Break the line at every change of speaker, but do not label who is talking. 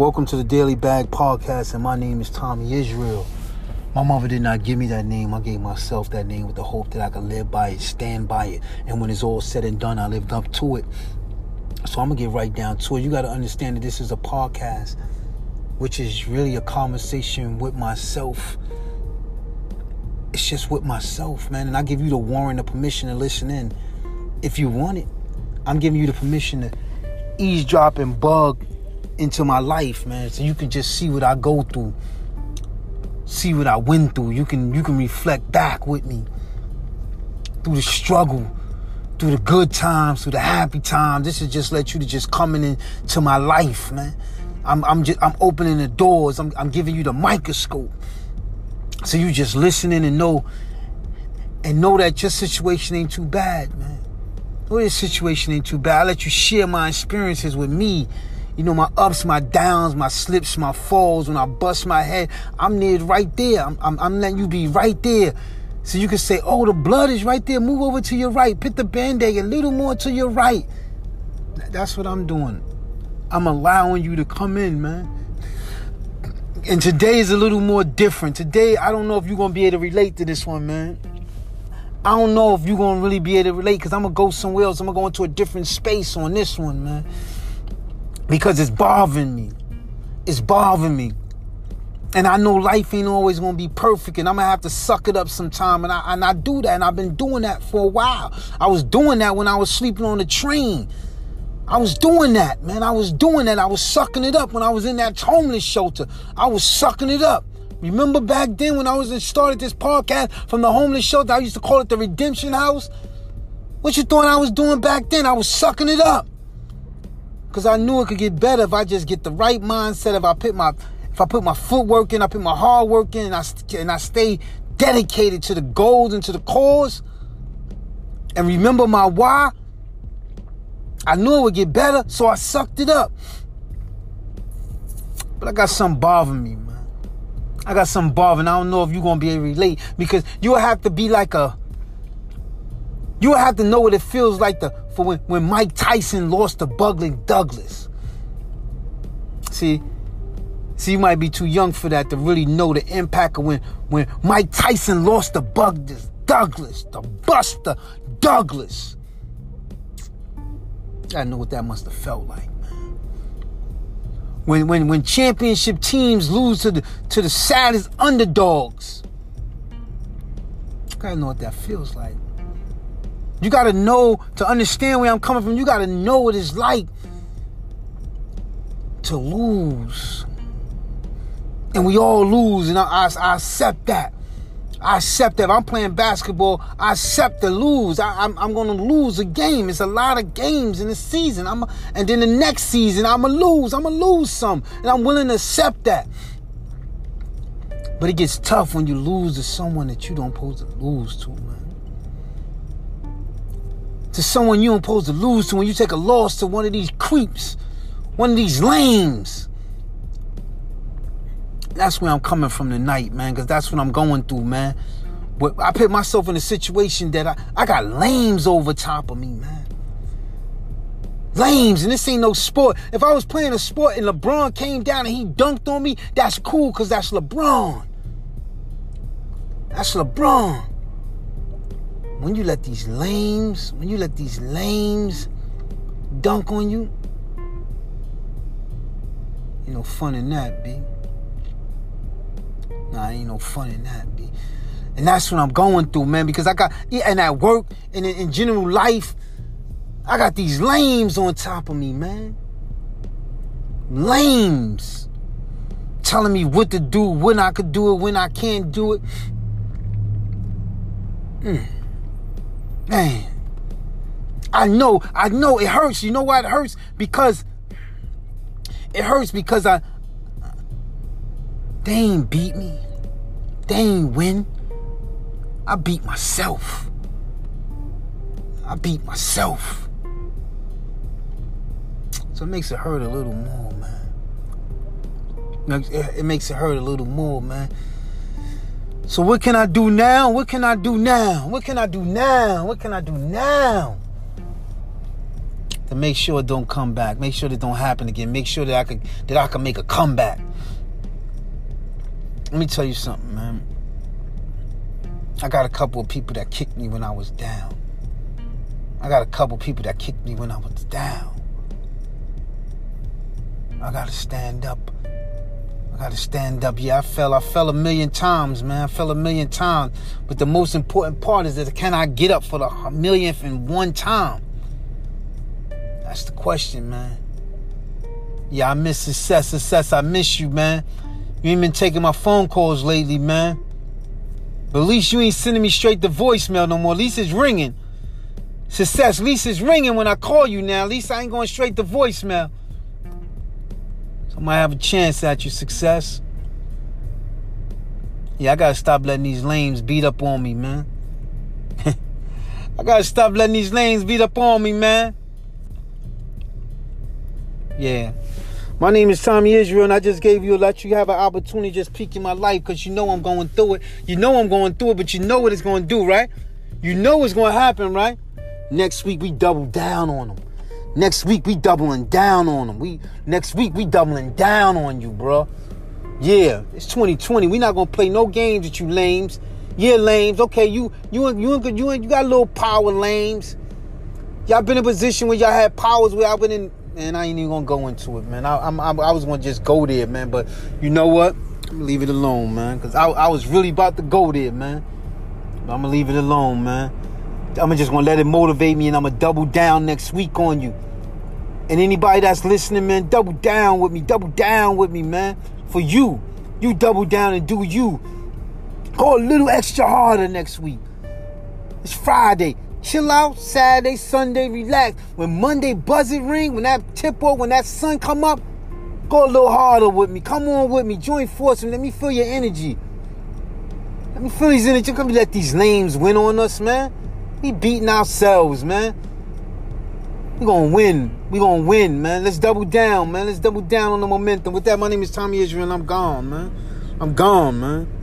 Welcome to the Daily Bag Podcast, and my name is Tommy Israel. My mother did not give me that name. I gave myself that name with the hope that I could live by it, stand by it. And when it's all said and done, I lived up to it. So I'm going to get right down to it. You got to understand that this is a podcast, which is really a conversation with myself. It's just with myself, man. And I give you the warrant, the permission to listen in if you want it. I'm giving you the permission to eavesdrop and bug into my life, man, so you can just see what I go through, see what I went through. You can you can reflect back with me through the struggle, through the good times, through the happy times. This is just let you to just coming into my life, man. I'm I'm just I'm opening the doors. I'm I'm giving you the microscope. So you just listening and know and know that your situation ain't too bad, man. Know your situation ain't too bad. I let you share my experiences with me you know, my ups, my downs, my slips, my falls, when I bust my head, I'm there right there. I'm, I'm, I'm letting you be right there. So you can say, oh, the blood is right there. Move over to your right. Put the band-aid a little more to your right. That's what I'm doing. I'm allowing you to come in, man. And today is a little more different. Today, I don't know if you're going to be able to relate to this one, man. I don't know if you're to really be able to relate because I'm to go somewhere else. I'm to go into a different space on this one, man because it's bothering me. It's bothering me. And I know life ain't always gonna be perfect, and I'm gonna have to suck it up sometime. And I and I do that, and I've been doing that for a while. I was doing that when I was sleeping on the train. I was doing that, man. I was doing that. I was sucking it up when I was in that homeless shelter. I was sucking it up. Remember back then when I was in, started this podcast from the homeless shelter? I used to call it the Redemption House. What you thought I was doing back then? I was sucking it up. Cause I knew it could get better if I just get the right mindset. If I put my, if I put my footwork in, I put my hard work in, and I and I stay dedicated to the goals and to the cause, and remember my why. I knew it would get better, so I sucked it up. But I got something bothering me, man. I got something bothering. I don't know if you're gonna be able to relate because you'll have to be like a you have to know what it feels like to, for when, when Mike Tyson lost to Buckling Douglas. See, see, you might be too young for that to really know the impact of when, when Mike Tyson lost to Douglas, Douglas, the Buster Douglas. I know what that must have felt like. When when when championship teams lose to the to the saddest underdogs. I know what that feels like. You got to know to understand where I'm coming from. You got to know what it's like to lose. And we all lose, and I, I, I accept that. I accept that. If I'm playing basketball, I accept to lose. I, am going to lose a game. It's a lot of games in the season. I'm, and then the next season, I'm going to lose. I'm going to lose some. And I'm willing to accept that. But it gets tough when you lose to someone that you don't supposed to lose to, man to someone you don't supposed to lose to when you take a loss to one of these creeps, one of these lames. That's where I'm coming from tonight, man, because that's what I'm going through, man. But I put myself in a situation that I, I got lames over top of me, man. Lames, and this ain't no sport. If I was playing a sport and LeBron came down and he dunked on me, that's cool because that's LeBron. That's LeBron when you let these lames, when you let these lames dunk on you, ain't no fun in that, B. Nah, ain't no fun in that, B. And that's what I'm going through, man, because I got, yeah, and at work and in, in general life, I got these lames on top of me, man. Lames telling me what to do, when I could do it, when I can't do it. Mm. Man, I know, I know it hurts. You know why it hurts? Because it hurts because I they ain't beat me. They ain't win. I beat myself. I beat myself. So it makes it hurt a little more, man. It makes it hurt a little more, man. So what can I do now? What can I do now? What can I do now? What can I do now? to make sure it don't come back. Make sure it don't happen again. Make sure that I could that I can make a comeback. Let me tell you something, man. I got a couple of people that kicked me when I was down. I got a couple people that kicked me when I was down. I gotta stand up. Gotta stand up. Yeah, I fell. I fell a million times, man. I fell a million times. But the most important part is that can I get up for the millionth in one time? That's the question, man. Yeah, I miss success. Success, I miss you, man. You ain't been taking my phone calls lately, man. But at least you ain't sending me straight to voicemail no more. At least it's ringing. Success, at least it's ringing when I call you now. At least I ain't going straight to voicemail. So I might have a chance at your success. Yeah, I gotta stop letting these lames beat up on me, man. I gotta stop letting these lanes beat up on me, man. Yeah. My name is Tommy Israel, and I just gave you a let you have an opportunity just peek in my life because you know I'm going through it. You know I'm going through it, but you know what it's going to do, right? You know what's going to happen, right? Next week we double down on them. Next week we doubling down on them. We next week we doubling down on you, bro. Yeah, it's 2020. We not gonna play no games with you lames. Yeah, lames. Okay, you you you you you got a little power, lames. Y'all been in a position where y'all had powers where I've been in. Man, I ain't even gonna go into it, man. I, I'm, I'm I was gonna just go there, man. But you know what? I'm gonna leave it alone, man. Cause I I was really about to go there, man. But I'm gonna leave it alone, man. I'm just gonna let it motivate me and I'm gonna double down next week on you. And anybody that's listening, man, double down with me, double down with me, man. For you. You double down and do you. Go a little extra harder next week. It's Friday. Chill out Saturday, Sunday, relax. When Monday buzz it ring, when that tip off, when that sun come up, go a little harder with me. Come on with me. Join forces. And let me feel your energy. Let me feel these energy. Come let these names win on us, man. We beating ourselves, man. We gonna win. We gonna win, man. Let's double down, man. Let's double down on the momentum. With that, my name is Tommy Israel, and I'm gone, man. I'm gone, man.